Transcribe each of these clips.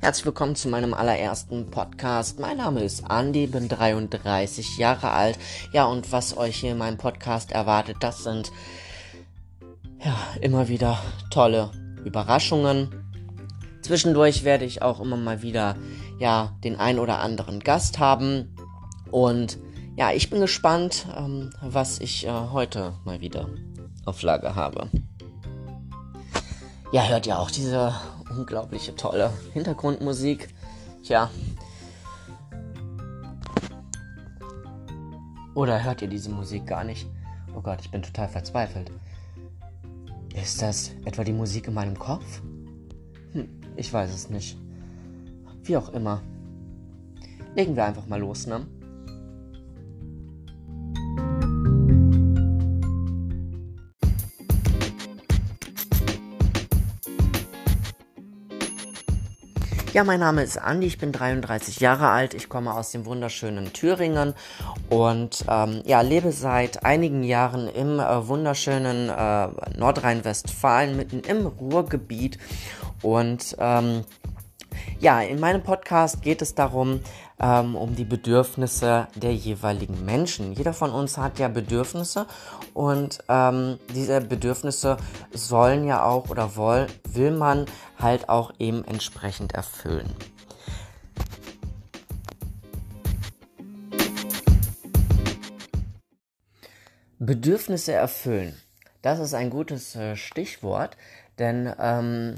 Herzlich willkommen zu meinem allerersten Podcast. Mein Name ist Andy, bin 33 Jahre alt. Ja, und was euch hier in meinem Podcast erwartet, das sind ja immer wieder tolle Überraschungen. Zwischendurch werde ich auch immer mal wieder ja den ein oder anderen Gast haben und ja, ich bin gespannt, ähm, was ich äh, heute mal wieder auf Lager habe. Ja, hört ihr auch diese unglaubliche tolle Hintergrundmusik? Tja. Oder hört ihr diese Musik gar nicht? Oh Gott, ich bin total verzweifelt. Ist das etwa die Musik in meinem Kopf? Hm, ich weiß es nicht. Wie auch immer. Legen wir einfach mal los, ne? Ja, mein Name ist Andi, ich bin 33 Jahre alt, ich komme aus dem wunderschönen Thüringen und ähm, ja, lebe seit einigen Jahren im äh, wunderschönen äh, Nordrhein-Westfalen, mitten im Ruhrgebiet und ähm, ja, in meinem Podcast geht es darum, ähm, um die Bedürfnisse der jeweiligen Menschen. Jeder von uns hat ja Bedürfnisse und ähm, diese Bedürfnisse sollen ja auch oder woll, will man halt auch eben entsprechend erfüllen. Bedürfnisse erfüllen. Das ist ein gutes äh, Stichwort, denn ähm,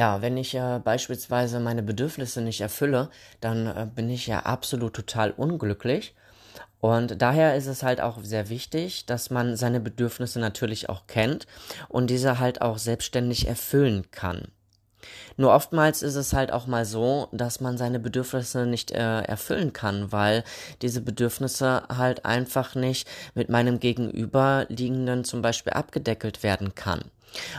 ja, wenn ich äh, beispielsweise meine Bedürfnisse nicht erfülle, dann äh, bin ich ja absolut total unglücklich. Und daher ist es halt auch sehr wichtig, dass man seine Bedürfnisse natürlich auch kennt und diese halt auch selbstständig erfüllen kann. Nur oftmals ist es halt auch mal so, dass man seine Bedürfnisse nicht äh, erfüllen kann, weil diese Bedürfnisse halt einfach nicht mit meinem Gegenüberliegenden zum Beispiel abgedeckelt werden kann.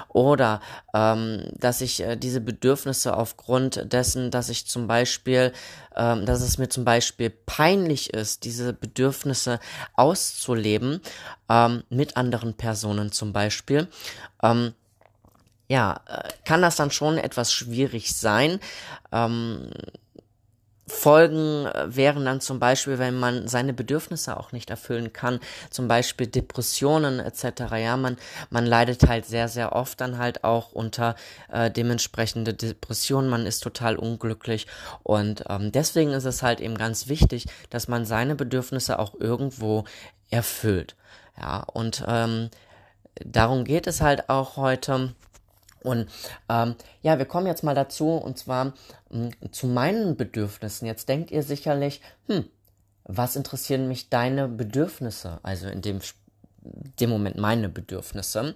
Oder ähm, dass ich äh, diese Bedürfnisse aufgrund dessen, dass ich zum Beispiel, ähm, dass es mir zum Beispiel peinlich ist, diese Bedürfnisse auszuleben, ähm, mit anderen Personen zum Beispiel, ähm, ja, äh, kann das dann schon etwas schwierig sein. Ähm, Folgen äh, wären dann zum Beispiel, wenn man seine Bedürfnisse auch nicht erfüllen kann, zum Beispiel Depressionen etc. Ja, man, man leidet halt sehr, sehr oft dann halt auch unter äh, dementsprechende Depressionen, man ist total unglücklich und ähm, deswegen ist es halt eben ganz wichtig, dass man seine Bedürfnisse auch irgendwo erfüllt. Ja, und ähm, darum geht es halt auch heute und ähm, ja, wir kommen jetzt mal dazu, und zwar ähm, zu meinen Bedürfnissen. Jetzt denkt ihr sicherlich, hm, was interessieren mich deine Bedürfnisse? Also in dem, dem Moment meine Bedürfnisse.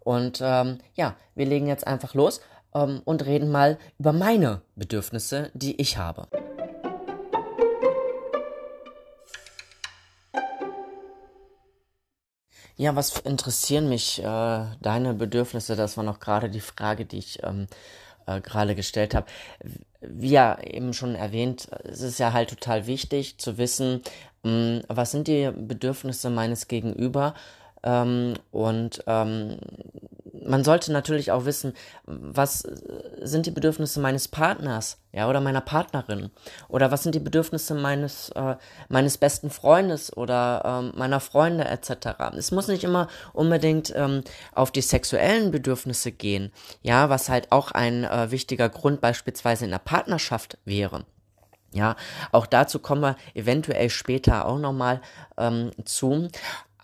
Und ähm, ja, wir legen jetzt einfach los ähm, und reden mal über meine Bedürfnisse, die ich habe. Ja, was interessieren mich äh, deine Bedürfnisse? Das war noch gerade die Frage, die ich ähm, äh, gerade gestellt habe. Wie ja eben schon erwähnt, es ist ja halt total wichtig zu wissen, mh, hm, was sind die Bedürfnisse meines Gegenüber ähm, und ähm, man sollte natürlich auch wissen, was sind die Bedürfnisse meines Partners, ja, oder meiner Partnerin, oder was sind die Bedürfnisse meines äh, meines besten Freundes oder ähm, meiner Freunde etc. Es muss nicht immer unbedingt ähm, auf die sexuellen Bedürfnisse gehen, ja, was halt auch ein äh, wichtiger Grund beispielsweise in der Partnerschaft wäre. Ja, auch dazu kommen wir eventuell später auch nochmal ähm, zu.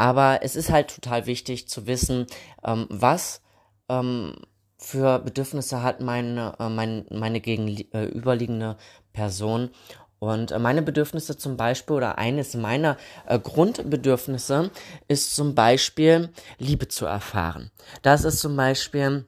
Aber es ist halt total wichtig zu wissen, ähm, was ähm, für Bedürfnisse hat meine, äh, mein, meine gegenüberliegende äh, Person. Und äh, meine Bedürfnisse zum Beispiel oder eines meiner äh, Grundbedürfnisse ist zum Beispiel Liebe zu erfahren. Das ist zum Beispiel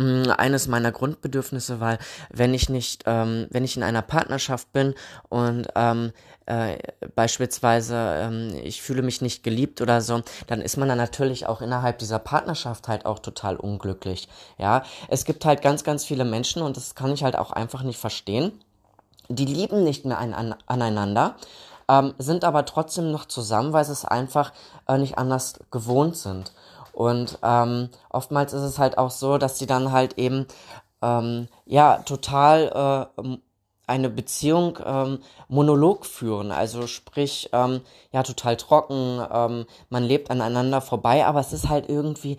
Mm, eines meiner Grundbedürfnisse, weil wenn ich nicht, ähm, wenn ich in einer Partnerschaft bin und ähm, äh, beispielsweise ähm, ich fühle mich nicht geliebt oder so, dann ist man dann natürlich auch innerhalb dieser Partnerschaft halt auch total unglücklich. Ja, es gibt halt ganz, ganz viele Menschen und das kann ich halt auch einfach nicht verstehen. Die lieben nicht mehr ein, an, aneinander, ähm, sind aber trotzdem noch zusammen, weil sie es einfach äh, nicht anders gewohnt sind. Und ähm, oftmals ist es halt auch so, dass sie dann halt eben ähm, ja total äh, eine Beziehung ähm, Monolog führen, also sprich ähm, ja total trocken, ähm, man lebt aneinander vorbei, aber es ist halt irgendwie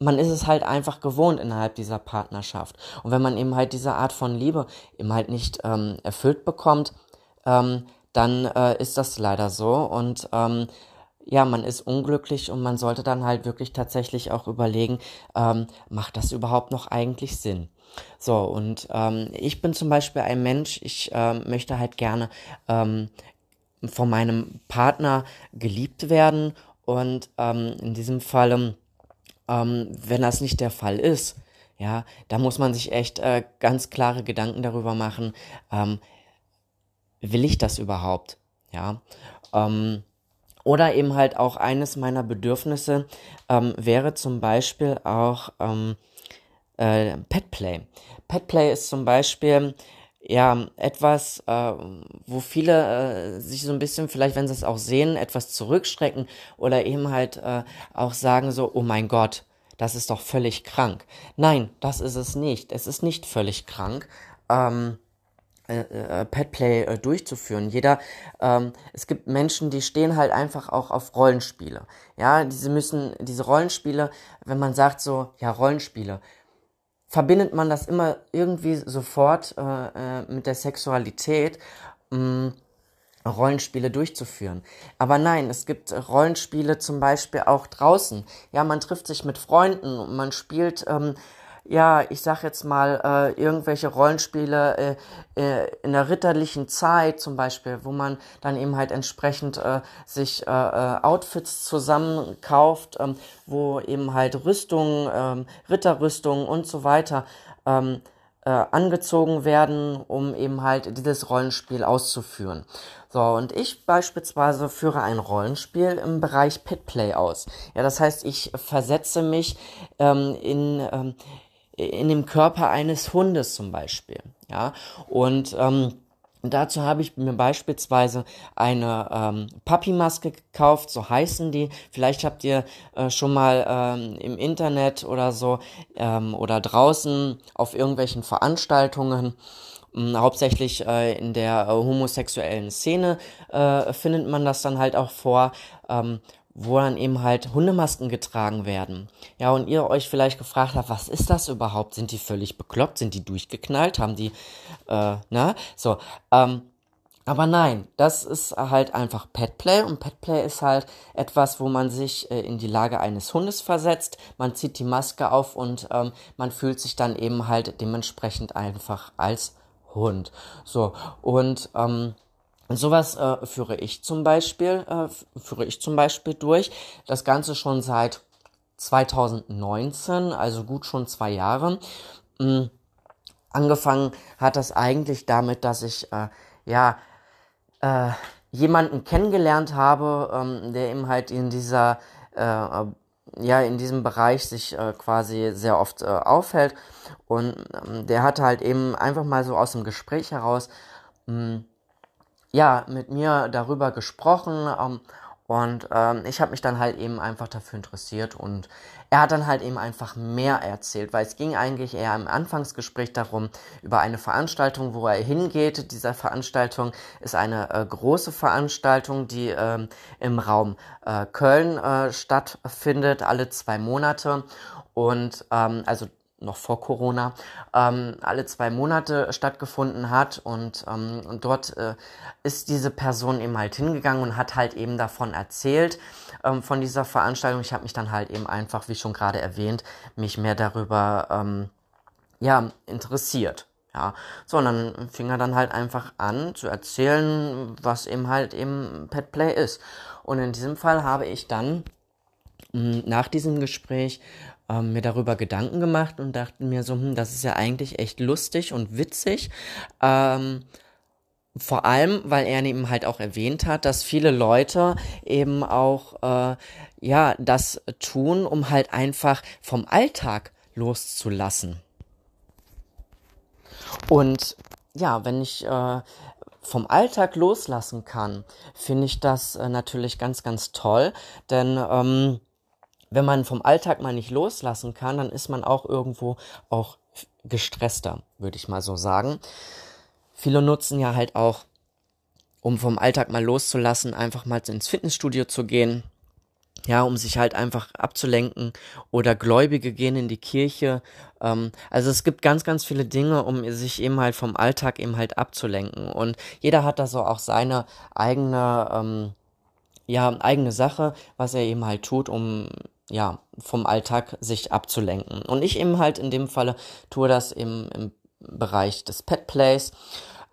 man ist es halt einfach gewohnt innerhalb dieser Partnerschaft. Und wenn man eben halt diese Art von Liebe eben halt nicht ähm, erfüllt bekommt, ähm, dann äh, ist das leider so. Und ähm, ja, man ist unglücklich und man sollte dann halt wirklich tatsächlich auch überlegen, ähm, macht das überhaupt noch eigentlich Sinn? So, und ähm, ich bin zum Beispiel ein Mensch, ich ähm, möchte halt gerne ähm, von meinem Partner geliebt werden und ähm, in diesem Fall, ähm, wenn das nicht der Fall ist, ja, da muss man sich echt äh, ganz klare Gedanken darüber machen, ähm, will ich das überhaupt? Ja, ähm, oder eben halt auch eines meiner Bedürfnisse ähm, wäre zum Beispiel auch ähm, äh, Petplay. Petplay ist zum Beispiel ja etwas, äh, wo viele äh, sich so ein bisschen, vielleicht wenn sie es auch sehen, etwas zurückschrecken oder eben halt äh, auch sagen so, oh mein Gott, das ist doch völlig krank. Nein, das ist es nicht. Es ist nicht völlig krank. Ähm, äh, äh, Petplay äh, durchzuführen. Jeder, ähm, es gibt Menschen, die stehen halt einfach auch auf Rollenspiele. Ja, diese müssen, diese Rollenspiele, wenn man sagt so, ja, Rollenspiele, verbindet man das immer irgendwie sofort äh, äh, mit der Sexualität, mh, mm, Rollenspiele durchzuführen. Aber nein, es gibt Rollenspiele zum Beispiel auch draußen. Ja, man trifft sich mit Freunden und man spielt ähm, ja, ich sag jetzt mal, äh, irgendwelche Rollenspiele äh, äh, in der ritterlichen Zeit zum Beispiel, wo man dann eben halt entsprechend äh, sich äh, äh, Outfits zusammenkauft, ähm, wo eben halt Rüstungen, ähm, Ritterrüstungen und so weiter ähm, äh, angezogen werden, um eben halt dieses Rollenspiel auszuführen. So, und ich beispielsweise führe ein Rollenspiel im Bereich Pitplay aus. Ja, das heißt, ich versetze mich ähm, in ähm, in dem Körper eines Hundes zum Beispiel. Ja, und ähm, Dazu habe ich mir beispielsweise eine ähm, Papi-Maske gekauft, so heißen die. Vielleicht habt ihr äh, schon mal ähm, im Internet oder so ähm, oder draußen auf irgendwelchen Veranstaltungen ähm, hauptsächlich äh, in der äh, homosexuellen Szene äh, findet man das dann halt auch vor. Ähm, wo dann eben halt Hundemasken getragen werden. Ja, und ihr euch vielleicht gefragt habt, was ist das überhaupt? Sind die völlig bekloppt? Sind die durchgeknallt? Haben die, äh, na? So, ähm, aber nein, das ist halt einfach Petplay und Petplay ist halt etwas, wo man sich äh, in die Lage eines Hundes versetzt, man zieht die Maske auf und ähm, man fühlt sich dann eben halt dementsprechend einfach als Hund. So, und ähm, Sowas äh, führe ich zum Beispiel, äh, führe ich zum Beispiel durch. Das Ganze schon seit 2019, also gut schon zwei Jahre. Mhm. Angefangen hat das eigentlich damit, dass ich äh, ja äh, jemanden kennengelernt habe, ähm, der eben halt in dieser äh, ja in diesem Bereich sich äh, quasi sehr oft äh, aufhält und ähm, der hatte halt eben einfach mal so aus dem Gespräch heraus mh, ja, mit mir darüber gesprochen ähm, und ähm, ich habe mich dann halt eben einfach dafür interessiert und er hat dann halt eben einfach mehr erzählt, weil es ging eigentlich eher im Anfangsgespräch darum, über eine Veranstaltung, wo er hingeht. Diese Veranstaltung ist eine äh, große Veranstaltung, die ähm, im Raum äh, Köln äh, stattfindet, alle zwei Monate. Und ähm, also noch vor Corona, ähm, alle zwei Monate stattgefunden hat und, ähm, und dort äh, ist diese Person eben halt hingegangen und hat halt eben davon erzählt, ähm, von dieser Veranstaltung. Ich habe mich dann halt eben einfach, wie schon gerade erwähnt, mich mehr darüber ähm, ja, interessiert. Ja, so, und dann fing er dann halt einfach an zu erzählen, was eben halt eben Pet Play ist. Und in diesem Fall habe ich dann hm, nach diesem Gespräch ähm, mir darüber Gedanken gemacht und dachte mir so, hm, das ist ja eigentlich echt lustig und witzig. Ähm, vor allem, weil er eben halt auch erwähnt hat, dass viele Leute eben auch äh, ja das tun, um halt einfach vom Alltag loszulassen. Und ja, wenn ich äh, vom Alltag loslassen kann, finde ich das äh, natürlich ganz, ganz toll, denn ähm, wenn man vom Alltag mal nicht loslassen kann, dann ist man auch irgendwo auch gestresster, würde ich mal so sagen. Viele nutzen ja halt auch, um vom Alltag mal loszulassen, einfach mal ins Fitnessstudio zu gehen, ja, um sich halt einfach abzulenken oder Gläubige gehen in die Kirche. Ähm, also es gibt ganz, ganz viele Dinge, um sich eben halt vom Alltag eben halt abzulenken. Und jeder hat da so auch seine eigene, ähm, ja, eigene Sache, was er eben halt tut, um ja, vom Alltag sich abzulenken. Und ich eben halt in dem Falle tue das im, im Bereich des Pet Plays.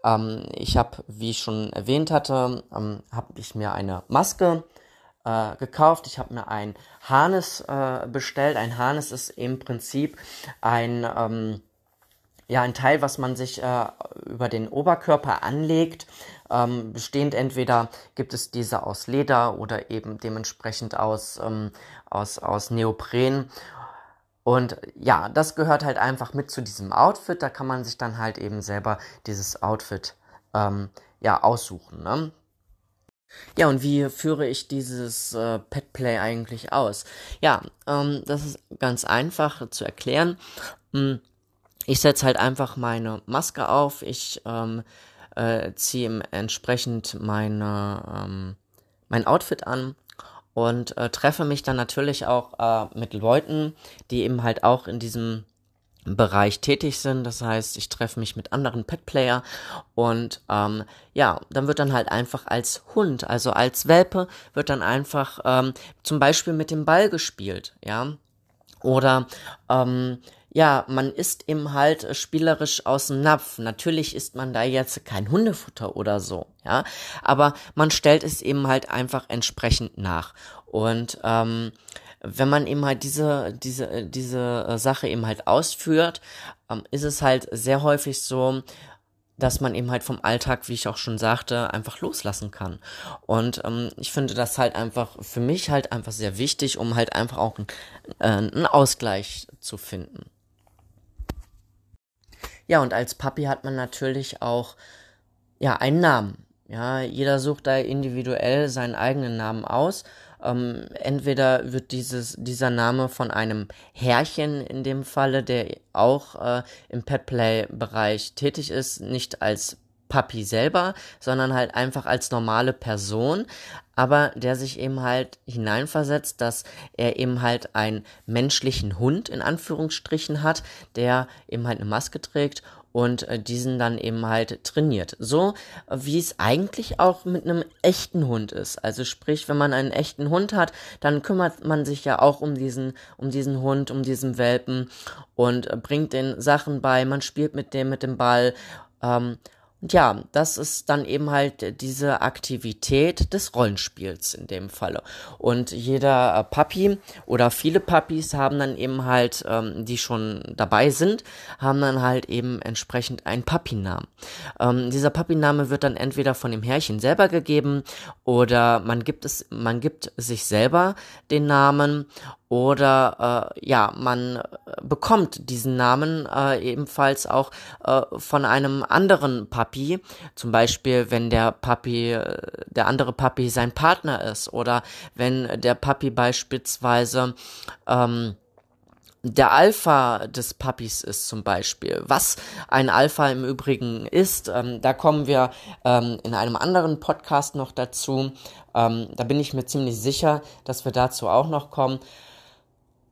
Ähm, ich habe, wie ich schon erwähnt hatte, ähm, habe ich mir eine Maske äh, gekauft. Ich habe mir ein Harness äh, bestellt. Ein Harness ist im Prinzip ein ähm, ja ein Teil, was man sich äh, über den Oberkörper anlegt. Ähm, bestehend entweder gibt es diese aus Leder oder eben dementsprechend aus, ähm, aus, aus Neopren. Und ja, das gehört halt einfach mit zu diesem Outfit. Da kann man sich dann halt eben selber dieses Outfit ähm, ja aussuchen. Ne? Ja, und wie führe ich dieses äh, Petplay eigentlich aus? Ja, ähm, das ist ganz einfach zu erklären. Hm, ich setze halt einfach meine Maske auf, ich ähm, äh, ziehe entsprechend meine, ähm, mein Outfit an und äh, treffe mich dann natürlich auch äh, mit Leuten, die eben halt auch in diesem Bereich tätig sind. Das heißt, ich treffe mich mit anderen Pet-Player und ähm, ja, dann wird dann halt einfach als Hund, also als Welpe, wird dann einfach ähm, zum Beispiel mit dem Ball gespielt, ja. Oder ähm, ja, man isst eben halt spielerisch aus dem Napf. Natürlich isst man da jetzt kein Hundefutter oder so, ja, aber man stellt es eben halt einfach entsprechend nach. Und ähm, wenn man eben halt diese, diese, äh, diese äh, Sache eben halt ausführt, ähm, ist es halt sehr häufig so, dass man eben halt vom Alltag, wie ich auch schon sagte, einfach loslassen kann. Und ähm, ich finde das halt einfach für mich halt einfach sehr wichtig, um halt einfach auch einen, äh, einen Ausgleich zu finden. Ja, und als Papi hat man natürlich auch ja einen Namen. Ja, jeder sucht da individuell seinen eigenen Namen aus ähm, entweder wird dieses, dieser Name von einem Herrchen in dem Falle, der auch äh, im Petplay-Bereich tätig ist, nicht als Papi selber, sondern halt einfach als normale Person, aber der sich eben halt hineinversetzt, dass er eben halt einen menschlichen Hund in Anführungsstrichen hat, der eben halt eine Maske trägt und äh, diesen dann eben halt trainiert. So wie es eigentlich auch mit einem echten Hund ist. Also sprich, wenn man einen echten Hund hat, dann kümmert man sich ja auch um diesen, um diesen Hund, um diesen Welpen und äh, bringt den Sachen bei, man spielt mit dem, mit dem Ball. Ähm, und ja, das ist dann eben halt diese Aktivität des Rollenspiels in dem Falle. Und jeder äh, Papi oder viele Papis haben dann eben halt, ähm, die schon dabei sind, haben dann halt eben entsprechend einen Papinamen. Ähm, dieser Papiname wird dann entweder von dem Herrchen selber gegeben oder man gibt es, man gibt sich selber den Namen oder äh, ja, man bekommt diesen Namen äh, ebenfalls auch äh, von einem anderen Papi. Zum Beispiel, wenn der Papi, äh, der andere Papi sein Partner ist oder wenn der Papi beispielsweise ähm, der Alpha des Puppies ist zum Beispiel. Was ein Alpha im Übrigen ist, ähm, da kommen wir ähm, in einem anderen Podcast noch dazu. Ähm, da bin ich mir ziemlich sicher, dass wir dazu auch noch kommen.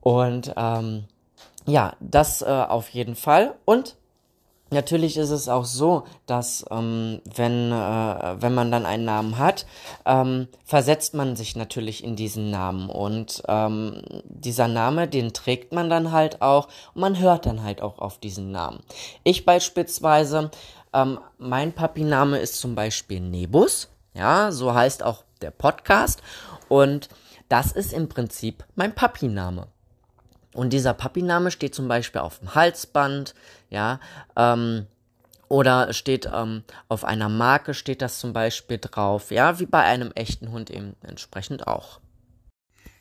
Und ähm, ja, das äh, auf jeden Fall. Und Natürlich ist es auch so, dass ähm, wenn, äh, wenn man dann einen Namen hat, ähm, versetzt man sich natürlich in diesen Namen und ähm, dieser Name, den trägt man dann halt auch und man hört dann halt auch auf diesen Namen. Ich beispielsweise, ähm, mein Papiname ist zum Beispiel Nebus, ja, so heißt auch der Podcast und das ist im Prinzip mein Papiname. Und dieser Papiname steht zum Beispiel auf dem Halsband, ja, ähm, oder steht ähm, auf einer Marke, steht das zum Beispiel drauf, ja, wie bei einem echten Hund eben entsprechend auch.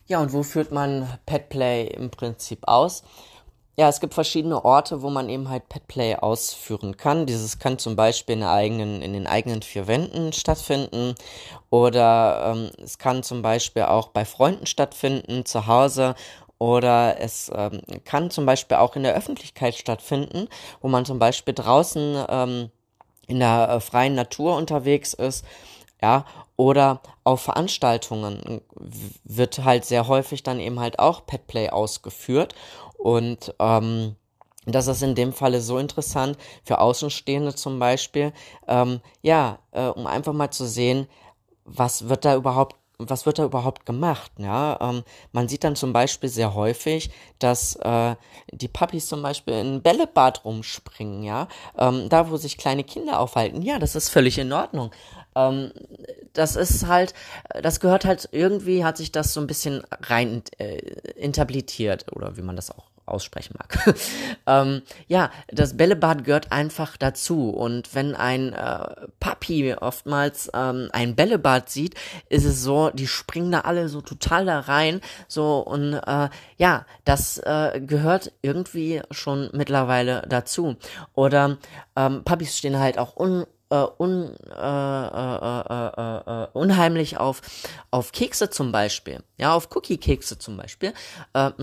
Ja, und wo führt man Petplay im Prinzip aus? Ja, es gibt verschiedene Orte, wo man eben halt Petplay ausführen kann. Dieses kann zum Beispiel in, eigenen, in den eigenen vier Wänden stattfinden oder ähm, es kann zum Beispiel auch bei Freunden stattfinden, zu Hause Oder es ähm, kann zum Beispiel auch in der Öffentlichkeit stattfinden, wo man zum Beispiel draußen ähm, in der äh, freien Natur unterwegs ist, ja, oder auf Veranstaltungen wird halt sehr häufig dann eben halt auch Petplay ausgeführt. Und ähm, das ist in dem Falle so interessant für Außenstehende zum Beispiel, ähm, ja, äh, um einfach mal zu sehen, was wird da überhaupt was wird da überhaupt gemacht? Ja, ähm, man sieht dann zum Beispiel sehr häufig, dass äh, die Puppies zum Beispiel in Bällebad rumspringen, ja, ähm, da wo sich kleine Kinder aufhalten. Ja, das ist völlig in Ordnung. Ähm, das ist halt, das gehört halt irgendwie, hat sich das so ein bisschen rein äh, interpretiert oder wie man das auch aussprechen mag. ähm, ja, das Bällebad gehört einfach dazu. Und wenn ein äh, Papi oftmals ähm, ein Bällebad sieht, ist es so, die springen da alle so total da rein. So und äh, ja, das äh, gehört irgendwie schon mittlerweile dazu. Oder ähm, Papis stehen halt auch un Uh, un, uh, uh, unheimlich auf, auf Kekse zum Beispiel, ja, auf Cookie-Kekse zum Beispiel,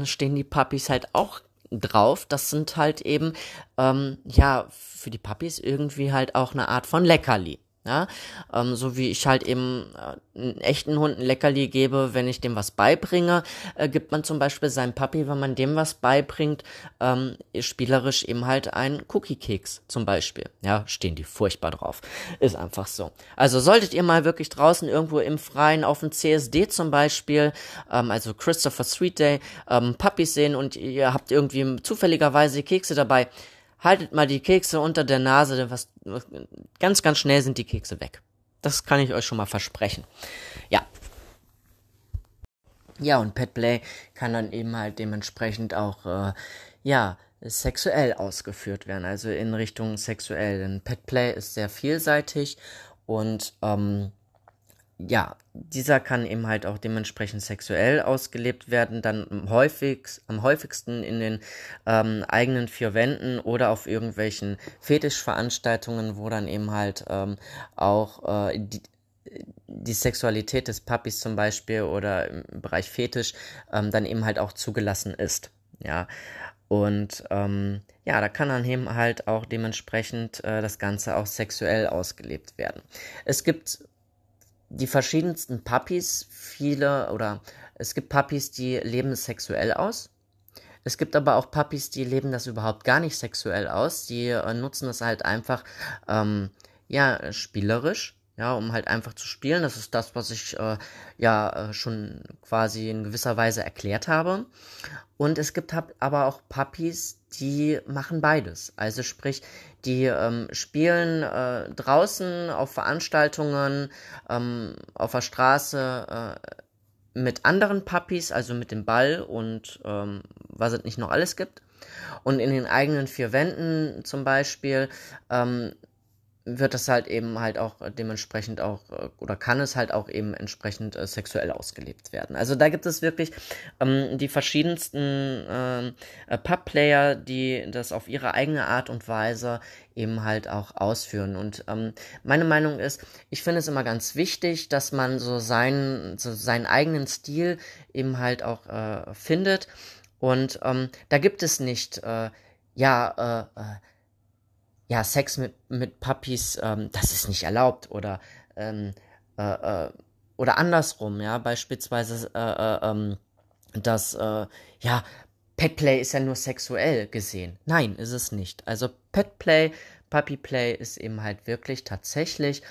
stehen die Puppies halt auch drauf. Das sind halt eben, ähm, ja, für die Puppies irgendwie halt auch eine Art von Leckerli. Ja, ähm, so wie ich halt eben äh, einen echten Hund ein Leckerli gebe, wenn ich dem was beibringe, äh, gibt man zum Beispiel seinem Papi, wenn man dem was beibringt, ähm, spielerisch eben halt einen Cookie-Keks zum Beispiel. Ja, stehen die furchtbar drauf. Ist einfach so. Also solltet ihr mal wirklich draußen irgendwo im Freien auf dem CSD zum Beispiel, ähm, also Christopher Sweet Day, ähm, Puppies sehen und ihr habt irgendwie zufälligerweise Kekse dabei, haltet mal die Kekse unter der Nase, denn was, ganz, ganz schnell sind die Kekse weg. Das kann ich euch schon mal versprechen. Ja. Ja, und Petplay kann dann eben halt dementsprechend auch, äh, ja, sexuell ausgeführt werden, also in Richtung sexuell. Denn Petplay ist sehr vielseitig und ähm, ja, dieser kann eben halt auch dementsprechend sexuell ausgelebt werden, dann häufig, am häufigsten in den ähm, eigenen vier Wänden oder auf irgendwelchen Fetischveranstaltungen, wo dann eben halt ähm, auch äh, die, die Sexualität des Puppies zum Beispiel oder im Bereich Fetisch ähm, dann eben halt auch zugelassen ist. Ja. Und ähm, ja, da kann dann eben halt auch dementsprechend äh, das Ganze auch sexuell ausgelebt werden. Es gibt die verschiedensten Puppies, viele oder es gibt Puppies, die leben sexuell aus. Es gibt aber auch Puppies, die leben das überhaupt gar nicht sexuell aus. Die äh, nutzen das halt einfach, ähm, ja, spielerisch, ja, um halt einfach zu spielen. Das ist das, was ich äh, ja äh, schon quasi in gewisser Weise erklärt habe. Und es gibt aber auch Puppies, die machen beides. Also sprich, die ähm, spielen äh, draußen auf Veranstaltungen, ähm, auf der Straße äh, mit anderen Puppies, also mit dem Ball und ähm, was es nicht noch alles gibt. Und in den eigenen vier Wänden zum Beispiel ähm, wird das halt eben halt auch dementsprechend auch äh, oder kann es halt auch eben entsprechend äh, sexuell ausgelebt werden. Also da gibt es wirklich ähm, die verschiedensten ähm, äh, Pub-Player, die das auf ihre eigene Art und Weise eben halt auch ausführen. Und ähm, meine Meinung ist, ich finde es immer ganz wichtig, dass man so seinen, so seinen eigenen Stil eben halt auch äh, findet. Und ähm, da gibt es nicht, äh, ja, äh, äh ja, Sex mit, mit Puppies, ähm, das ist nicht erlaubt oder, ähm, äh, äh, oder andersrum, ja, beispielsweise, äh, äh, ähm, dass, äh, ja, Petplay ist ja nur sexuell gesehen. Nein, ist es nicht. Also Petplay, Puppyplay ist eben halt wirklich tatsächlich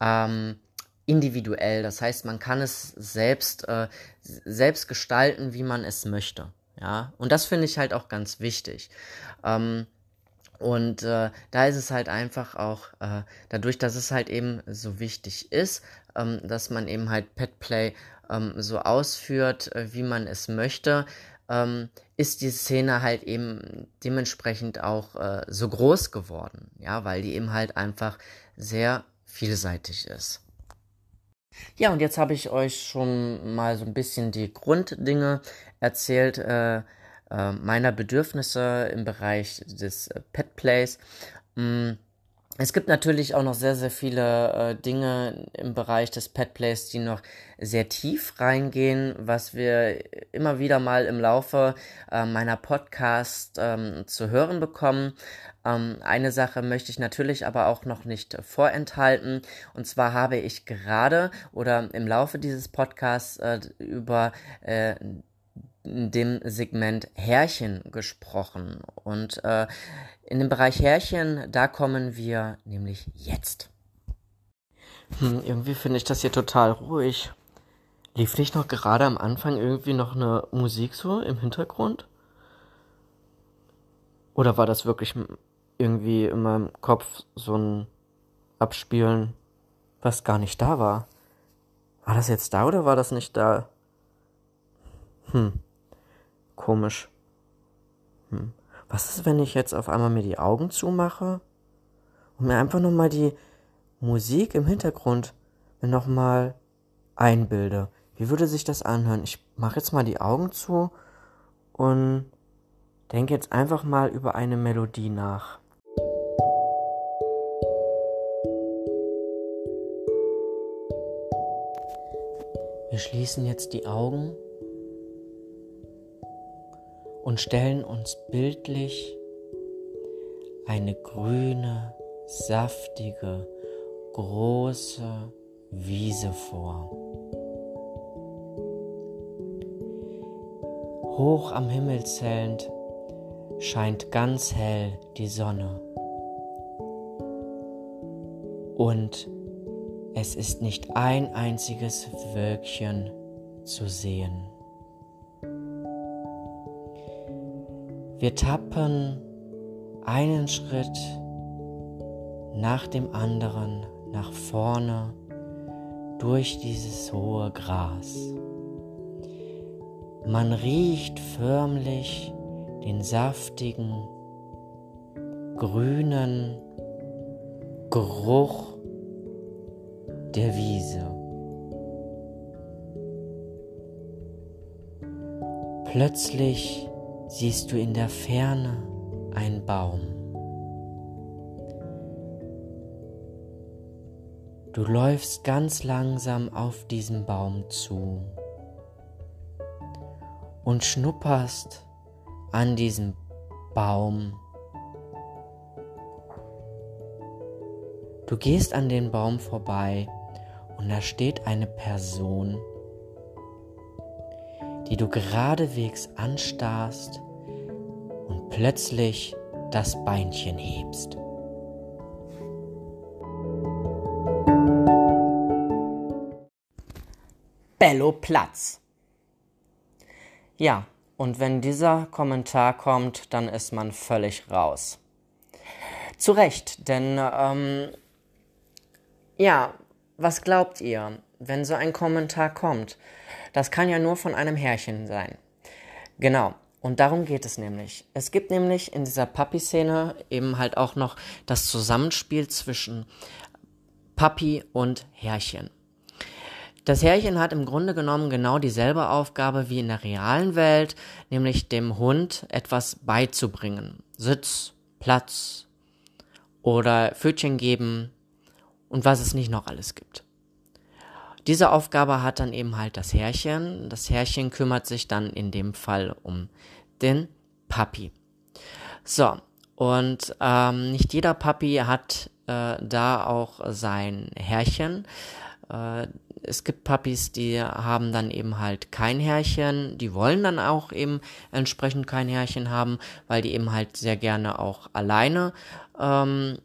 ähm, individuell. Das heißt, man kann es selbst, äh, selbst gestalten, wie man es möchte. Ja, und das finde ich halt auch ganz wichtig. Ähm, und äh, da ist es halt einfach auch, äh, dadurch, dass es halt eben so wichtig ist, ähm, dass man eben halt Petplay ähm, so ausführt, äh, wie man es möchte, ähm, ist die Szene halt eben dementsprechend auch äh, so groß geworden, ja, weil die eben halt einfach sehr vielseitig ist. Ja, und jetzt habe ich euch schon mal so ein bisschen die Grunddinge erzählt, äh, meiner Bedürfnisse im Bereich des äh, Pet Plays. Mm, es gibt natürlich auch noch sehr, sehr viele äh, Dinge im Bereich des Petplays, die noch sehr tief reingehen, was wir immer wieder mal im Laufe äh, meiner Podcast ähm, zu hören bekommen. Ähm, eine Sache möchte ich natürlich aber auch noch nicht vorenthalten. Und zwar habe ich gerade oder im Laufe dieses Podcasts äh, über äh, dem Segment Härchen gesprochen. Und äh, in dem Bereich Härchen, da kommen wir nämlich jetzt. Hm, irgendwie finde ich das hier total ruhig. Lief nicht noch gerade am Anfang irgendwie noch eine Musik so im Hintergrund? Oder war das wirklich irgendwie in meinem Kopf so ein Abspielen, was gar nicht da war? War das jetzt da oder war das nicht da? Hm. Komisch. Hm. Was ist, wenn ich jetzt auf einmal mir die Augen zumache und mir einfach nochmal die Musik im Hintergrund nochmal einbilde? Wie würde sich das anhören? Ich mache jetzt mal die Augen zu und denke jetzt einfach mal über eine Melodie nach. Wir schließen jetzt die Augen und stellen uns bildlich eine grüne, saftige, große Wiese vor. Hoch am Himmel zählend scheint ganz hell die Sonne. Und es ist nicht ein einziges Wölkchen zu sehen. Wir tappen einen Schritt nach dem anderen nach vorne durch dieses hohe Gras. Man riecht förmlich den saftigen, grünen Geruch der Wiese. Plötzlich siehst du in der Ferne einen Baum. Du läufst ganz langsam auf diesen Baum zu und schnupperst an diesem Baum. Du gehst an den Baum vorbei und da steht eine Person, die du geradewegs anstarrst und plötzlich das Beinchen hebst. Bello Platz. Ja, und wenn dieser Kommentar kommt, dann ist man völlig raus. Zu Recht, denn ähm, ja, was glaubt ihr, wenn so ein Kommentar kommt? Das kann ja nur von einem Herrchen sein. Genau. Und darum geht es nämlich. Es gibt nämlich in dieser Papi-Szene eben halt auch noch das Zusammenspiel zwischen Papi und Herrchen. Das Herrchen hat im Grunde genommen genau dieselbe Aufgabe wie in der realen Welt, nämlich dem Hund etwas beizubringen. Sitz, Platz oder Pfötchen geben und was es nicht noch alles gibt. Diese Aufgabe hat dann eben halt das Herrchen. Das Herrchen kümmert sich dann in dem Fall um den Papi. So, und ähm, nicht jeder Papi hat äh, da auch sein Herrchen. Äh, es gibt Papis, die haben dann eben halt kein Herrchen, die wollen dann auch eben entsprechend kein Herrchen haben, weil die eben halt sehr gerne auch alleine ähm,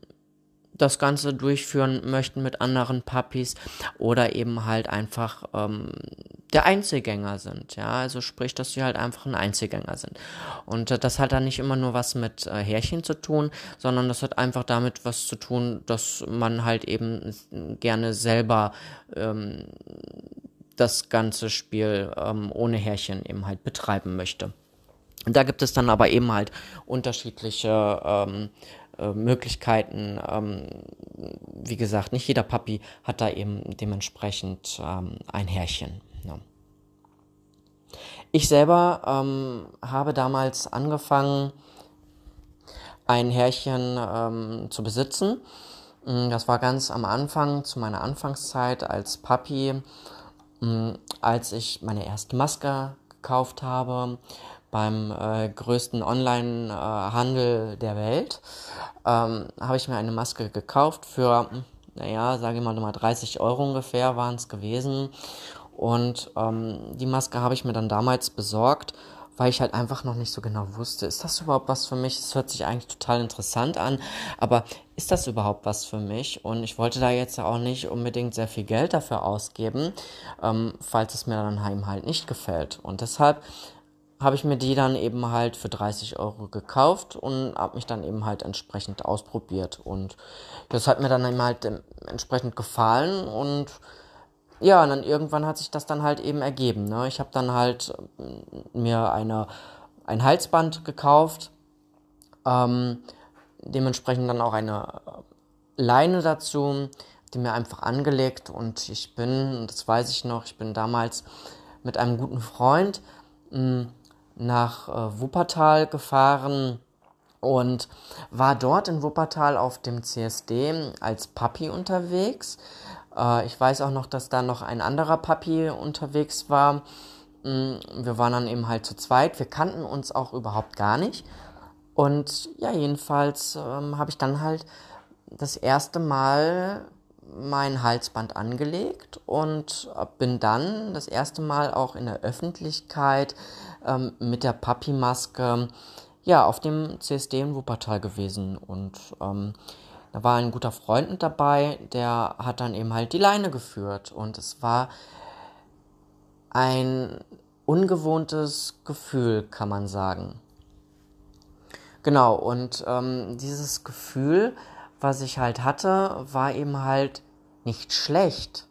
das Ganze durchführen möchten mit anderen Puppies oder eben halt einfach ähm, der Einzelgänger sind, ja, also sprich, dass sie halt einfach ein Einzelgänger sind. Und äh, das hat dann nicht immer nur was mit äh, Härchen zu tun, sondern das hat einfach damit was zu tun, dass man halt eben gerne selber ähm, das ganze Spiel ähm, ohne Härchen eben halt betreiben möchte. Da gibt es dann aber eben halt unterschiedliche ähm, äh, Möglichkeiten. Ähm, wie gesagt, nicht jeder Papi hat da eben dementsprechend ähm, ein Härchen. Ja. Ich selber ähm, habe damals angefangen, ein Härchen ähm, zu besitzen. Mm, das war ganz am Anfang, zu meiner Anfangszeit als Papi, mm, als ich meine erste Maske gekauft habe beim äh, größten Online-Handel der Welt, ähm, habe ich mir eine Maske gekauft für, naja, sage ich mal nochmal 30 Euro ungefähr waren es gewesen. Und ähm, die Maske habe ich mir dann damals besorgt weil ich halt einfach noch nicht so genau wusste, ist das überhaupt was für mich? Es hört sich eigentlich total interessant an, aber ist das überhaupt was für mich? Und ich wollte da jetzt auch nicht unbedingt sehr viel Geld dafür ausgeben, ähm, falls es mir dann halt nicht gefällt. Und deshalb habe ich mir die dann eben halt für 30 Euro gekauft und habe mich dann eben halt entsprechend ausprobiert. Und das hat mir dann eben halt entsprechend gefallen und ja, und dann irgendwann hat sich das dann halt eben ergeben. Ne? Ich habe dann halt äh, mir eine, ein Halsband gekauft, ähm, dementsprechend dann auch eine äh, Leine dazu, die mir einfach angelegt und ich bin, das weiß ich noch, ich bin damals mit einem guten Freund mh, hm, nach äh, Wuppertal gefahren und war dort in Wuppertal auf dem CSD als Papi unterwegs. Äh, ich weiß auch noch, dass da noch ein anderer Papi unterwegs war. Mm, wir waren dann eben halt zu zweit. Wir kannten uns auch überhaupt gar nicht. Und ja, jedenfalls ähm, habe ich dann halt das erste Mal mein Halsband angelegt und bin dann das erste Mal auch in der Öffentlichkeit ähm, mit der Papi-Maske ja, auf dem CSD in Wuppertal gewesen. Und ähm, da war ein guter Freund mit dabei, der hat dann eben halt die Leine geführt und es war ein ungewohntes Gefühl, kann man sagen. Genau, und ähm, dieses Gefühl, was ich halt hatte, war eben halt nicht schlecht,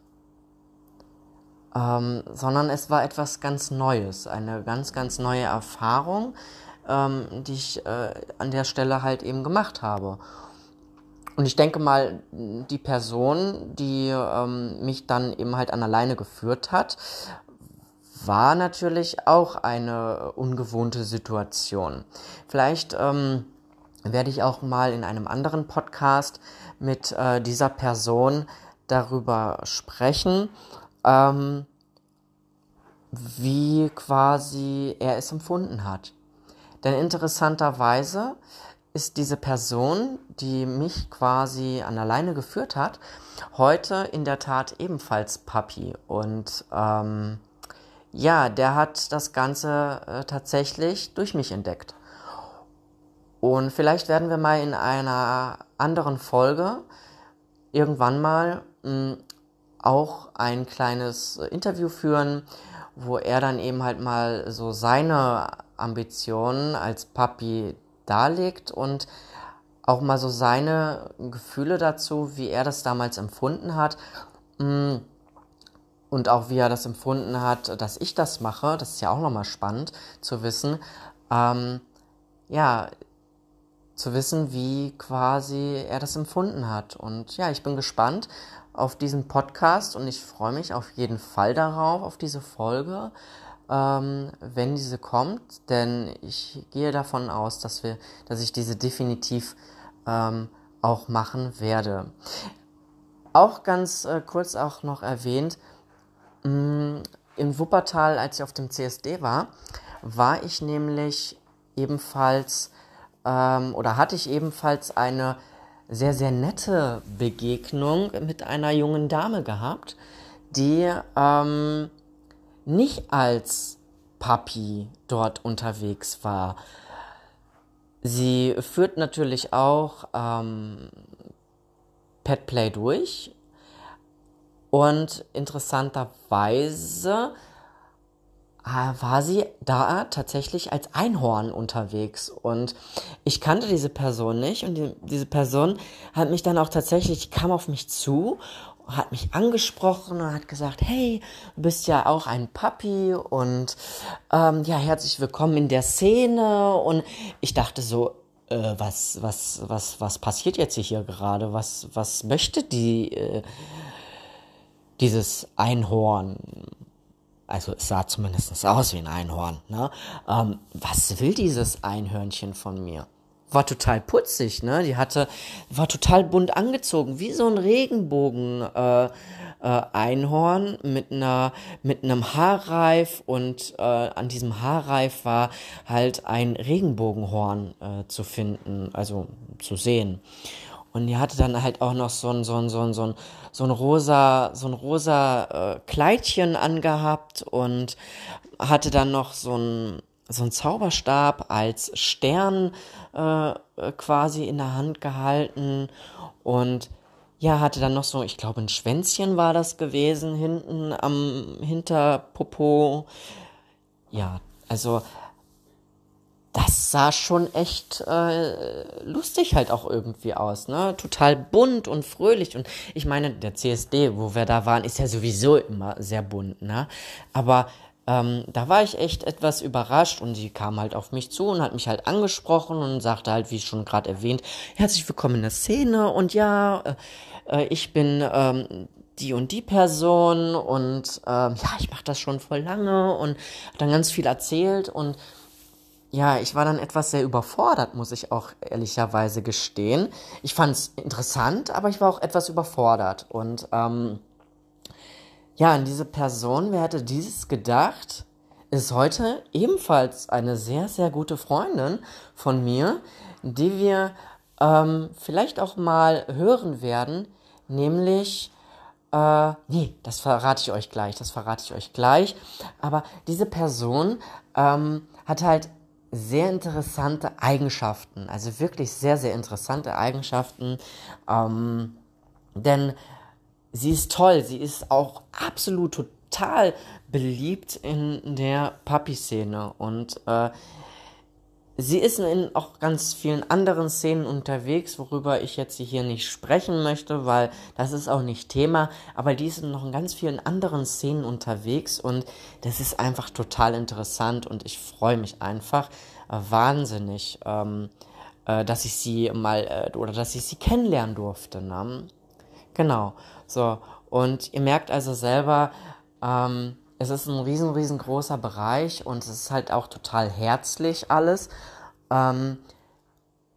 ähm, sondern es war etwas ganz Neues, eine ganz, ganz neue Erfahrung, ähm, die ich äh, an der Stelle halt eben gemacht habe. Und ich denke mal, die Person, die ähm, mich dann eben halt an alleine geführt hat, war natürlich auch eine ungewohnte Situation. Vielleicht ähm, werde ich auch mal in einem anderen Podcast mit äh, dieser Person darüber sprechen, ähm, wie quasi er es empfunden hat. Denn interessanterweise ist diese Person, die mich quasi an alleine geführt hat, heute in der Tat ebenfalls Papi. Und ähm, ja, der hat das Ganze äh, tatsächlich durch mich entdeckt. Und vielleicht werden wir mal in einer anderen Folge irgendwann mal mh, hm, auch ein kleines Interview führen, wo er dann eben halt mal so seine Ambitionen als Papi darlegt und auch mal so seine Gefühle dazu, wie er das damals empfunden hat. Mm, und auch wie er das empfunden hat, dass ich das mache. Das ist ja auch nochmal spannend zu wissen. Ähm, ja, zu wissen, wie quasi er das empfunden hat. Und ja, ich bin gespannt auf diesen Podcast und ich freue mich auf jeden Fall darauf, auf diese Folge ähm, wenn diese kommt, denn ich gehe davon aus, dass wir, dass ich diese definitiv ähm, auch machen werde. Auch ganz äh, kurz auch noch erwähnt, mh, mm, in Wuppertal, als ich auf dem CSD war, war ich nämlich ebenfalls ähm, oder hatte ich ebenfalls eine sehr, sehr nette Begegnung mit einer jungen Dame gehabt, die ähm, nicht als Papi dort unterwegs war. Sie führt natürlich auch ähm, Petplay durch und interessanterweise war sie da tatsächlich als Einhorn unterwegs und ich kannte diese Person nicht und die, diese Person hat mich dann auch tatsächlich, kam auf mich zu hat mich angesprochen und hat gesagt, hey, du bist ja auch ein Papi und ähm, ja, herzlich willkommen in der Szene. Und ich dachte so, äh, was, was, was, was passiert jetzt hier gerade? Was, was möchte die, äh, dieses Einhorn? Also es sah zumindest aus wie ein Einhorn. Ne? Ähm, was will dieses Einhörnchen von mir? war total putzig, ne? Die hatte, war total bunt angezogen, wie so ein Regenbogen. Äh, äh, Einhorn mit einer mit einem Haarreif und äh, an diesem Haarreif war halt ein Regenbogenhorn äh, zu finden, also zu sehen. Und die hatte dann halt auch noch so ein, so ein, so ein, so ein, so ein rosa, so ein rosa äh, Kleidchen angehabt und hatte dann noch so ein, so ein Zauberstab als Stern äh, quasi in der Hand gehalten und ja, hatte dann noch so, ich glaube, ein Schwänzchen war das gewesen, hinten am Hinterpopo. Ja, also das sah schon echt äh, lustig halt auch irgendwie aus, ne? Total bunt und fröhlich. Und ich meine, der CSD, wo wir da waren, ist ja sowieso immer sehr bunt, ne? Aber ähm, da war ich echt etwas überrascht und sie kam halt auf mich zu und hat mich halt angesprochen und sagte halt, wie schon gerade erwähnt, herzlich willkommen in der Szene und ja, äh, äh ich bin ähm, die und die Person und ähm, ja, ich mache das schon voll lange und hat dann ganz viel erzählt und ja, ich war dann etwas sehr überfordert, muss ich auch ehrlicherweise gestehen. Ich fand es interessant, aber ich war auch etwas überfordert. Und ähm, ja, an diese Person, wer hätte dieses gedacht, ist heute ebenfalls eine sehr, sehr gute Freundin von mir, die wir ähm, vielleicht auch mal hören werden, nämlich äh, nee, das verrate ich euch gleich, das verrate ich euch gleich. Aber diese Person ähm, hat halt sehr interessante Eigenschaften, also wirklich sehr, sehr interessante Eigenschaften. Ähm, denn sie ist toll, sie ist auch absolut total beliebt in der Papi-Szene und äh, sie ist in auch ganz vielen anderen Szenen unterwegs, worüber ich jetzt hier nicht sprechen möchte, weil das ist auch nicht Thema, aber die ist noch in ganz vielen anderen Szenen unterwegs und das ist einfach total interessant und ich freue mich einfach äh, wahnsinnig, ähm, äh, dass ich sie mal äh, oder dass ich sie kennenlernen durfte. Ne? Genau, so und ihr merkt also selber, ähm, es ist ein riesen, riesengroßer Bereich und es ist halt auch total herzlich alles. Ähm,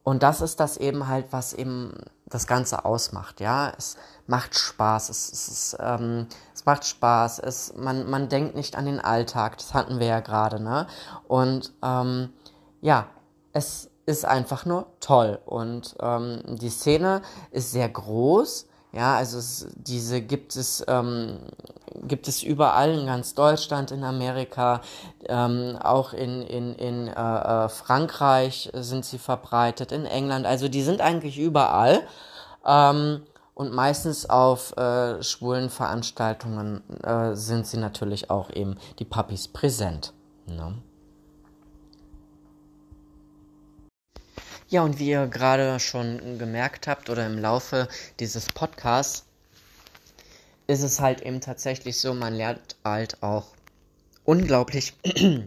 und das ist das eben halt, was eben das Ganze ausmacht, ja. Es macht Spaß, es, es, ist, ähm, es macht Spaß, es, man, man denkt nicht an den Alltag, das hatten wir ja gerade, ne? Und ähm, ja, es ist einfach nur toll. Und ähm, die Szene ist sehr groß, ja, also es, diese gibt es, ähm, gibt es überall in ganz Deutschland, in Amerika, ähm, auch in, in, in äh, äh, Frankreich sind sie verbreitet, in England, also die sind eigentlich überall. Ähm, und meistens auf äh, schwulen Veranstaltungen äh, sind sie natürlich auch eben die Puppies präsent. Ne? Ja, und wie ihr gerade schon gemerkt habt oder im Laufe dieses Podcasts, ist es halt eben tatsächlich so, man lernt halt auch unglaublich,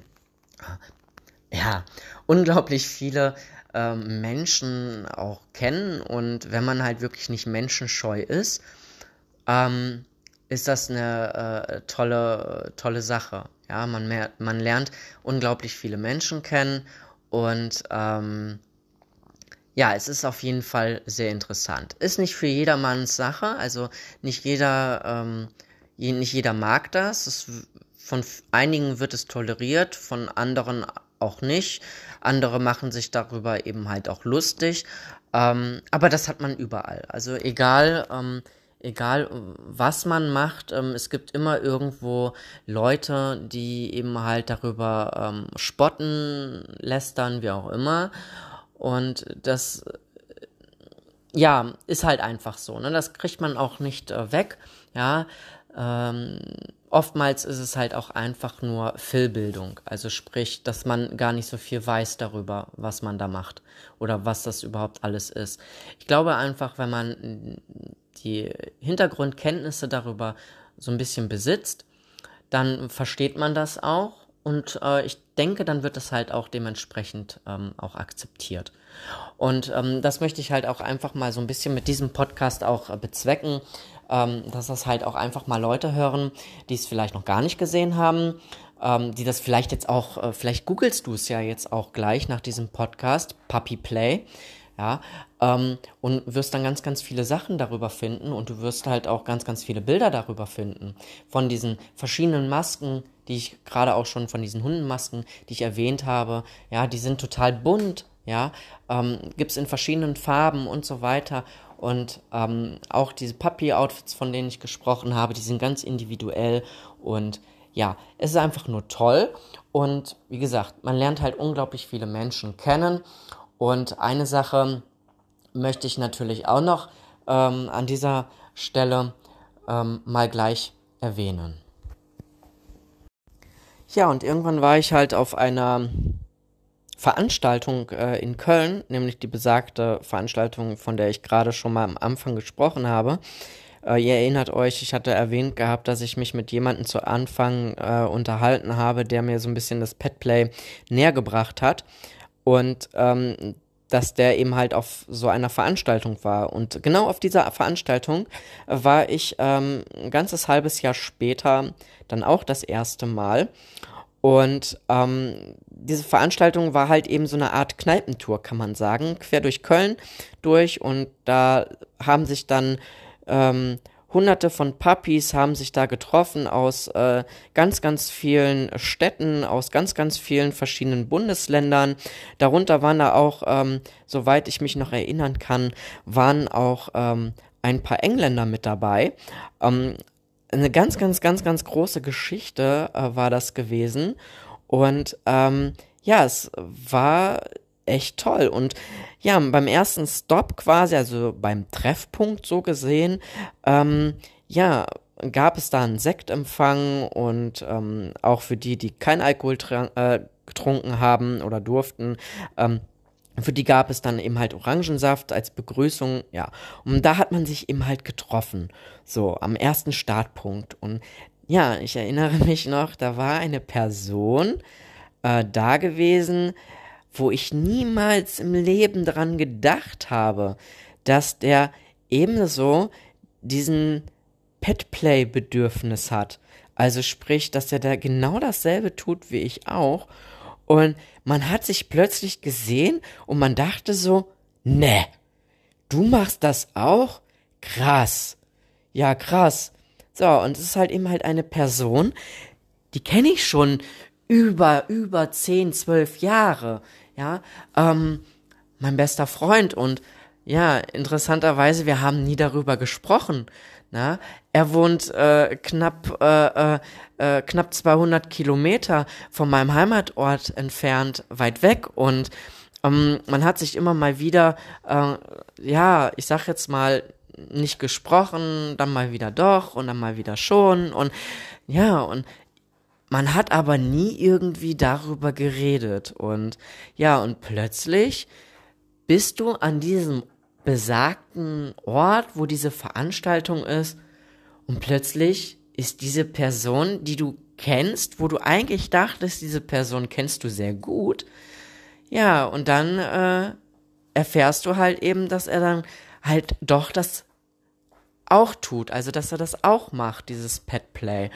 ja, unglaublich viele ähm, Menschen auch kennen und wenn man halt wirklich nicht menschenscheu ist, ähm, ist das eine äh, tolle, tolle Sache. Ja, man, mehr, man lernt unglaublich viele Menschen kennen und ähm, ja, es ist auf jeden Fall sehr interessant. Ist nicht für jedermanns Sache, also nicht jeder, ähm, nicht jeder mag das. Es, von einigen wird es toleriert, von anderen auch nicht. Andere machen sich darüber eben halt auch lustig. Ähm, aber das hat man überall. Also egal, ähm, egal was man macht, ähm, es gibt immer irgendwo Leute, die eben halt darüber ähm, spotten, lästern, wie auch immer. Und das, ja, ist halt einfach so. Ne? Das kriegt man auch nicht äh, weg. Ja, ähm, oftmals ist es halt auch einfach nur Füllbildung. Also sprich, dass man gar nicht so viel weiß darüber, was man da macht oder was das überhaupt alles ist. Ich glaube einfach, wenn man die Hintergrundkenntnisse darüber so ein bisschen besitzt, dann versteht man das auch und äh, ich denke, dann wird das halt auch dementsprechend ähm, auch akzeptiert. Und ähm, das möchte ich halt auch einfach mal so ein bisschen mit diesem Podcast auch äh, bezwecken, ähm, dass das halt auch einfach mal Leute hören, die es vielleicht noch gar nicht gesehen haben, ähm, die das vielleicht jetzt auch, äh, vielleicht googelst du es ja jetzt auch gleich nach diesem Podcast, Puppy Play, ja, ähm, und wirst dann ganz, ganz viele Sachen darüber finden und du wirst halt auch ganz, ganz viele Bilder darüber finden. Von diesen verschiedenen Masken, die ich gerade auch schon von diesen Hundenmasken, die ich erwähnt habe, ja, die sind total bunt, ja, ähm, gibt in verschiedenen Farben und so weiter. Und ähm, auch diese Puppy-Outfits, von denen ich gesprochen habe, die sind ganz individuell und ja, es ist einfach nur toll. Und wie gesagt, man lernt halt unglaublich viele Menschen kennen. Und eine Sache möchte ich natürlich auch noch ähm, an dieser Stelle ähm, mal gleich erwähnen. Ja, und irgendwann war ich halt auf einer Veranstaltung äh, in Köln, nämlich die besagte Veranstaltung, von der ich gerade schon mal am Anfang gesprochen habe. Äh, ihr erinnert euch, ich hatte erwähnt gehabt, dass ich mich mit jemandem zu Anfang äh, unterhalten habe, der mir so ein bisschen das Petplay näher gebracht hat. Und ähm, dass der eben halt auf so einer Veranstaltung war. Und genau auf dieser Veranstaltung war ich ähm, ein ganzes halbes Jahr später dann auch das erste Mal. Und ähm, diese Veranstaltung war halt eben so eine Art Kneipentour, kann man sagen, quer durch Köln durch. Und da haben sich dann ähm, hunderte von Puppies haben sich da getroffen aus äh, ganz, ganz vielen Städten, aus ganz, ganz vielen verschiedenen Bundesländern. Darunter waren da auch, ähm, soweit ich mich noch erinnern kann, waren auch ähm, ein paar Engländer mit dabei. Ähm, eine ganz, ganz, ganz, ganz große Geschichte äh, war das gewesen. Und ähm, ja, es war echt toll. Und ja, beim ersten Stop quasi, also beim Treffpunkt so gesehen, ähm, ja, gab es da einen Sektempfang und ähm, auch für die, die kein Alkohol äh, getrunken haben oder durften, ähm, für die gab es dann eben halt Orangensaft als Begrüßung, ja. Und da hat man sich eben halt getroffen, so am ersten Startpunkt. Und ja, ich erinnere mich noch, da war eine Person äh, da gewesen, wo ich niemals im Leben dran gedacht habe, dass der ebenso diesen Petplay-Bedürfnis hat. Also sprich, dass er da genau dasselbe tut wie ich auch und man hat sich plötzlich gesehen und man dachte so, ne, du machst das auch? Krass. Ja, krass. So, und es ist halt eben halt eine Person, die kenne ich schon über, über 10, 12 Jahre. Ja, ähm, mein bester Freund und ja, interessanterweise, wir haben nie darüber gesprochen. Na? Er wohnt äh, knapp, äh, äh, äh knapp 200 Kilometer von meinem Heimatort entfernt, weit weg. Und ähm, man hat sich immer mal wieder, äh, ja, ich sag jetzt mal, nicht gesprochen, dann mal wieder doch und dann mal wieder schon. Und ja, und man hat aber nie irgendwie darüber geredet. Und ja, und plötzlich bist du an diesem besagten Ort, wo diese Veranstaltung ist, und plötzlich ist diese Person, die du kennst, wo du eigentlich dachtest, diese Person kennst du sehr gut, ja, und dann äh, erfährst du halt eben, dass er dann halt doch das auch tut, also dass er das auch macht, dieses Petplay.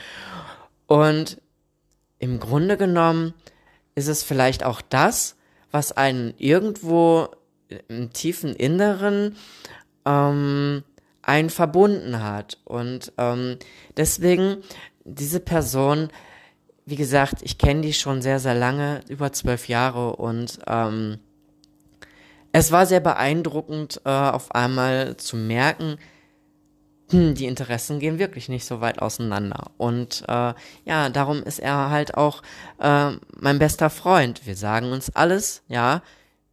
Und im Grunde genommen ist es vielleicht auch das, was einen irgendwo im tiefen Inneren ähm, einen verbunden hat. Und ähm, deswegen, diese Person, wie gesagt, ich kenne die schon sehr, sehr lange, über zwölf Jahre und ähm, es war sehr beeindruckend, äh, auf einmal zu merken, hm, die Interessen gehen wirklich nicht so weit auseinander. Und äh, ja, darum ist er halt auch äh, mein bester Freund. Wir sagen uns alles, ja,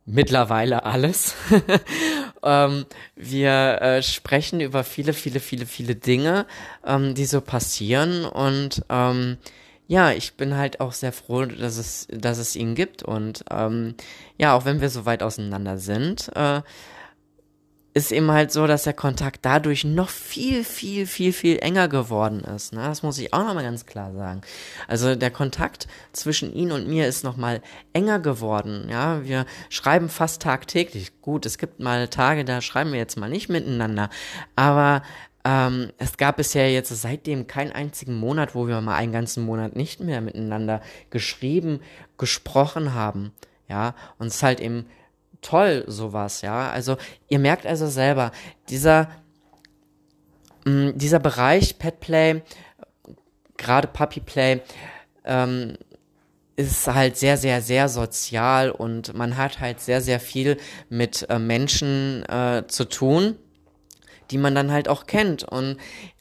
mittlerweile alles. ähm, wir äh, sprechen über viele, viele, viele, viele Dinge, ähm, die so passieren und ähm, ja, ich bin halt auch sehr froh, dass es, dass es ihn gibt und ähm, ja, auch wenn wir so weit auseinander sind, äh, ist eben halt so, dass der Kontakt dadurch noch viel, viel, viel, viel enger geworden ist. Ne? Das muss ich auch nochmal ganz klar sagen. Also der Kontakt zwischen ihn und mir ist nochmal enger geworden. Ja, wir schreiben fast tagtäglich. Gut, es gibt mal Tage, da schreiben wir jetzt mal nicht miteinander. Aber ähm, es gab bisher jetzt seitdem keinen einzigen Monat, wo wir mal einen ganzen Monat nicht mehr miteinander geschrieben, gesprochen haben. Ja, und es ist halt eben toll, sowas, ja. Also, ihr merkt also selber, dieser, mh, mm, dieser Bereich Petplay, gerade Puppy Play, ähm, ist halt sehr, sehr, sehr sozial und man hat halt sehr, sehr viel mit äh, Menschen äh, zu tun, die man dann halt auch kennt. Und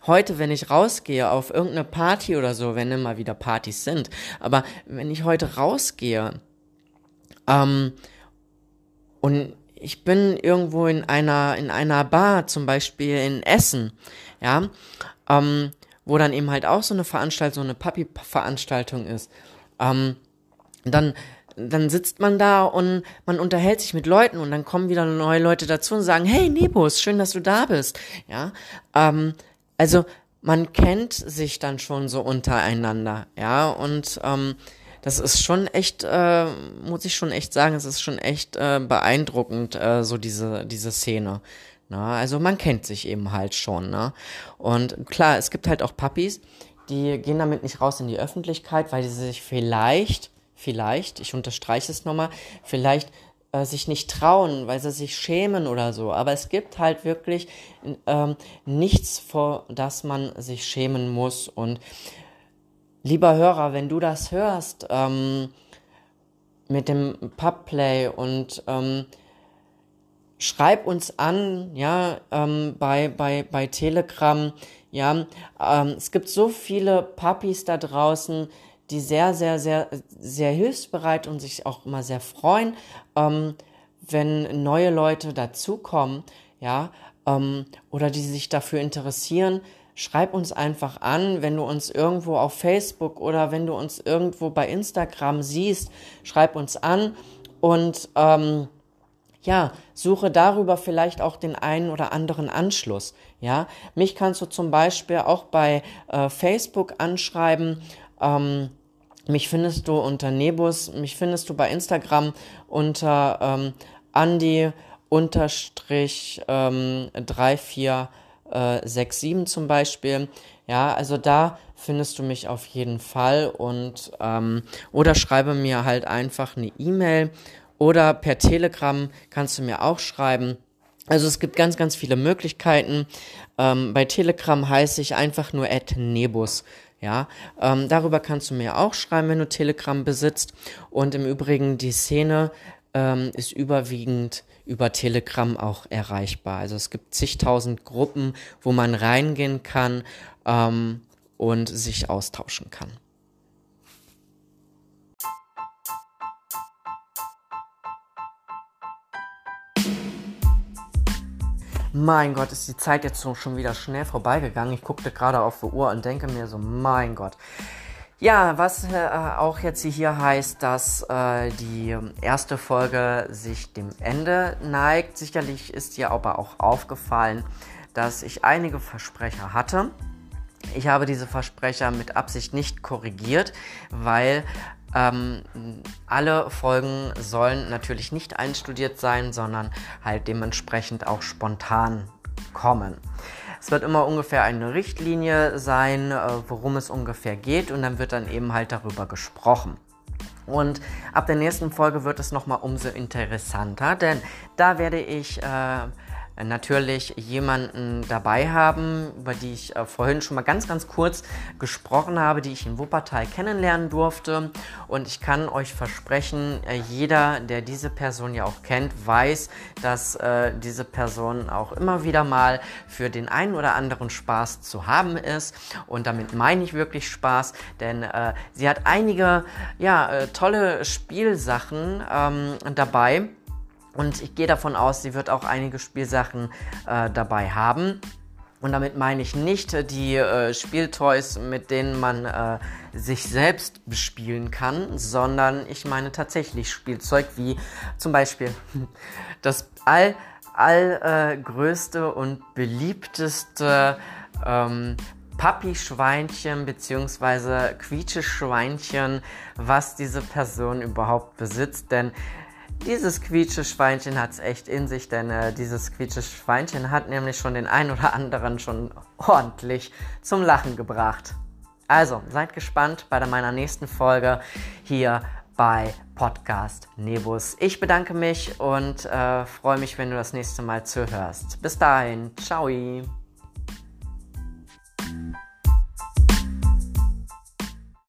heute, wenn ich rausgehe auf irgendeine Party oder so, wenn immer wieder Partys sind, aber wenn ich heute rausgehe ähm, und ich bin irgendwo in einer, in einer Bar, zum Beispiel in Essen, ja, ähm, wo dann eben halt auch so eine Veranstaltung, so eine Papi-Veranstaltung ist. Ähm, dann, dann sitzt man da und man unterhält sich mit Leuten und dann kommen wieder neue Leute dazu und sagen, hey Nebus, schön, dass du da bist. Ja, ähm, also man kennt sich dann schon so untereinander, ja, und ähm, das ist schon echt, äh, muss ich schon echt sagen, es ist schon echt äh, beeindruckend, äh, so diese, diese Szene. Na, also man kennt sich eben halt schon, ne? Und klar, es gibt halt auch Puppies, die gehen damit nicht raus in die Öffentlichkeit, weil sie sich vielleicht vielleicht, ich unterstreiche es nochmal, vielleicht äh, sich nicht trauen, weil sie sich schämen oder so. Aber es gibt halt wirklich ähm, nichts, vor das man sich schämen muss. Und lieber Hörer, wenn du das hörst ähm, mit dem Pubplay und ähm, schreib uns an, ja, ähm, bei, bei, bei Telegram, ja, ähm, es gibt so viele Puppies da draußen, die sehr, sehr, sehr, sehr hilfsbereit und sich auch immer sehr freuen, ähm, wenn neue Leute dazukommen, ja, ähm, oder die sich dafür interessieren. Schreib uns einfach an, wenn du uns irgendwo auf Facebook oder wenn du uns irgendwo bei Instagram siehst, schreib uns an und ähm, ja, suche darüber vielleicht auch den einen oder anderen Anschluss. Ja, mich kannst du zum Beispiel auch bei äh, Facebook anschreiben ähm, mich findest du unter Nebus, mich findest du bei Instagram unter ähm, Andi unterstrich ähm, 3467 äh, zum Beispiel. Ja, also da findest du mich auf jeden Fall und ähm, oder schreibe mir halt einfach eine E-Mail oder per Telegram kannst du mir auch schreiben. Also es gibt ganz, ganz viele Möglichkeiten. Ähm, bei Telegram heiße ich einfach nur Nebus. Ja, ähm, darüber kannst du mir auch schreiben, wenn du Telegram besitzt. Und im Übrigen, die Szene ähm, ist überwiegend über Telegram auch erreichbar. Also es gibt zigtausend Gruppen, wo man reingehen kann ähm, und sich austauschen kann. Mein Gott, ist die Zeit jetzt schon wieder schnell vorbeigegangen. Ich guckte gerade auf die Uhr und denke mir so, mein Gott. Ja, was äh, auch jetzt hier heißt, dass äh, die erste Folge sich dem Ende neigt. Sicherlich ist dir aber auch aufgefallen, dass ich einige Versprecher hatte. Ich habe diese Versprecher mit Absicht nicht korrigiert, weil ähm, alle Folgen sollen natürlich nicht einstudiert sein, sondern halt dementsprechend auch spontan kommen. Es wird immer ungefähr eine Richtlinie sein, äh, worum es ungefähr geht und dann wird dann eben halt darüber gesprochen. Und ab der nächsten Folge wird es nochmal umso interessanter, denn da werde ich äh, natürlich jemanden dabei haben, über die ich äh, vorhin schon mal ganz, ganz kurz gesprochen habe, die ich in Wuppertal kennenlernen durfte. Und ich kann euch versprechen, äh, jeder, der diese Person ja auch kennt, weiß, dass äh, diese Person auch immer wieder mal für den einen oder anderen Spaß zu haben ist. Und damit meine ich wirklich Spaß, denn äh, sie hat einige ja, äh, tolle Spielsachen ähm, dabei und ich gehe davon aus, sie wird auch einige Spielsachen äh, dabei haben. Und damit meine ich nicht die äh, Spieltoys, mit denen man äh, sich selbst bespielen kann, sondern ich meine tatsächlich Spielzeug wie zum Beispiel das all, all äh, und beliebteste ähm, Papi-Schweinchen bzw. Quietsche-Schweinchen, was diese Person überhaupt besitzt. Denn dieses Quietsche-Schweinchen hat es echt in sich, denn äh, dieses Quietsche-Schweinchen hat nämlich schon den ein oder anderen schon ordentlich zum Lachen gebracht. Also, seid gespannt bei meiner nächsten Folge hier bei Podcast Nebus. Ich bedanke mich und äh, freue mich, wenn du das nächste Mal zuhörst. Bis dahin, ciao.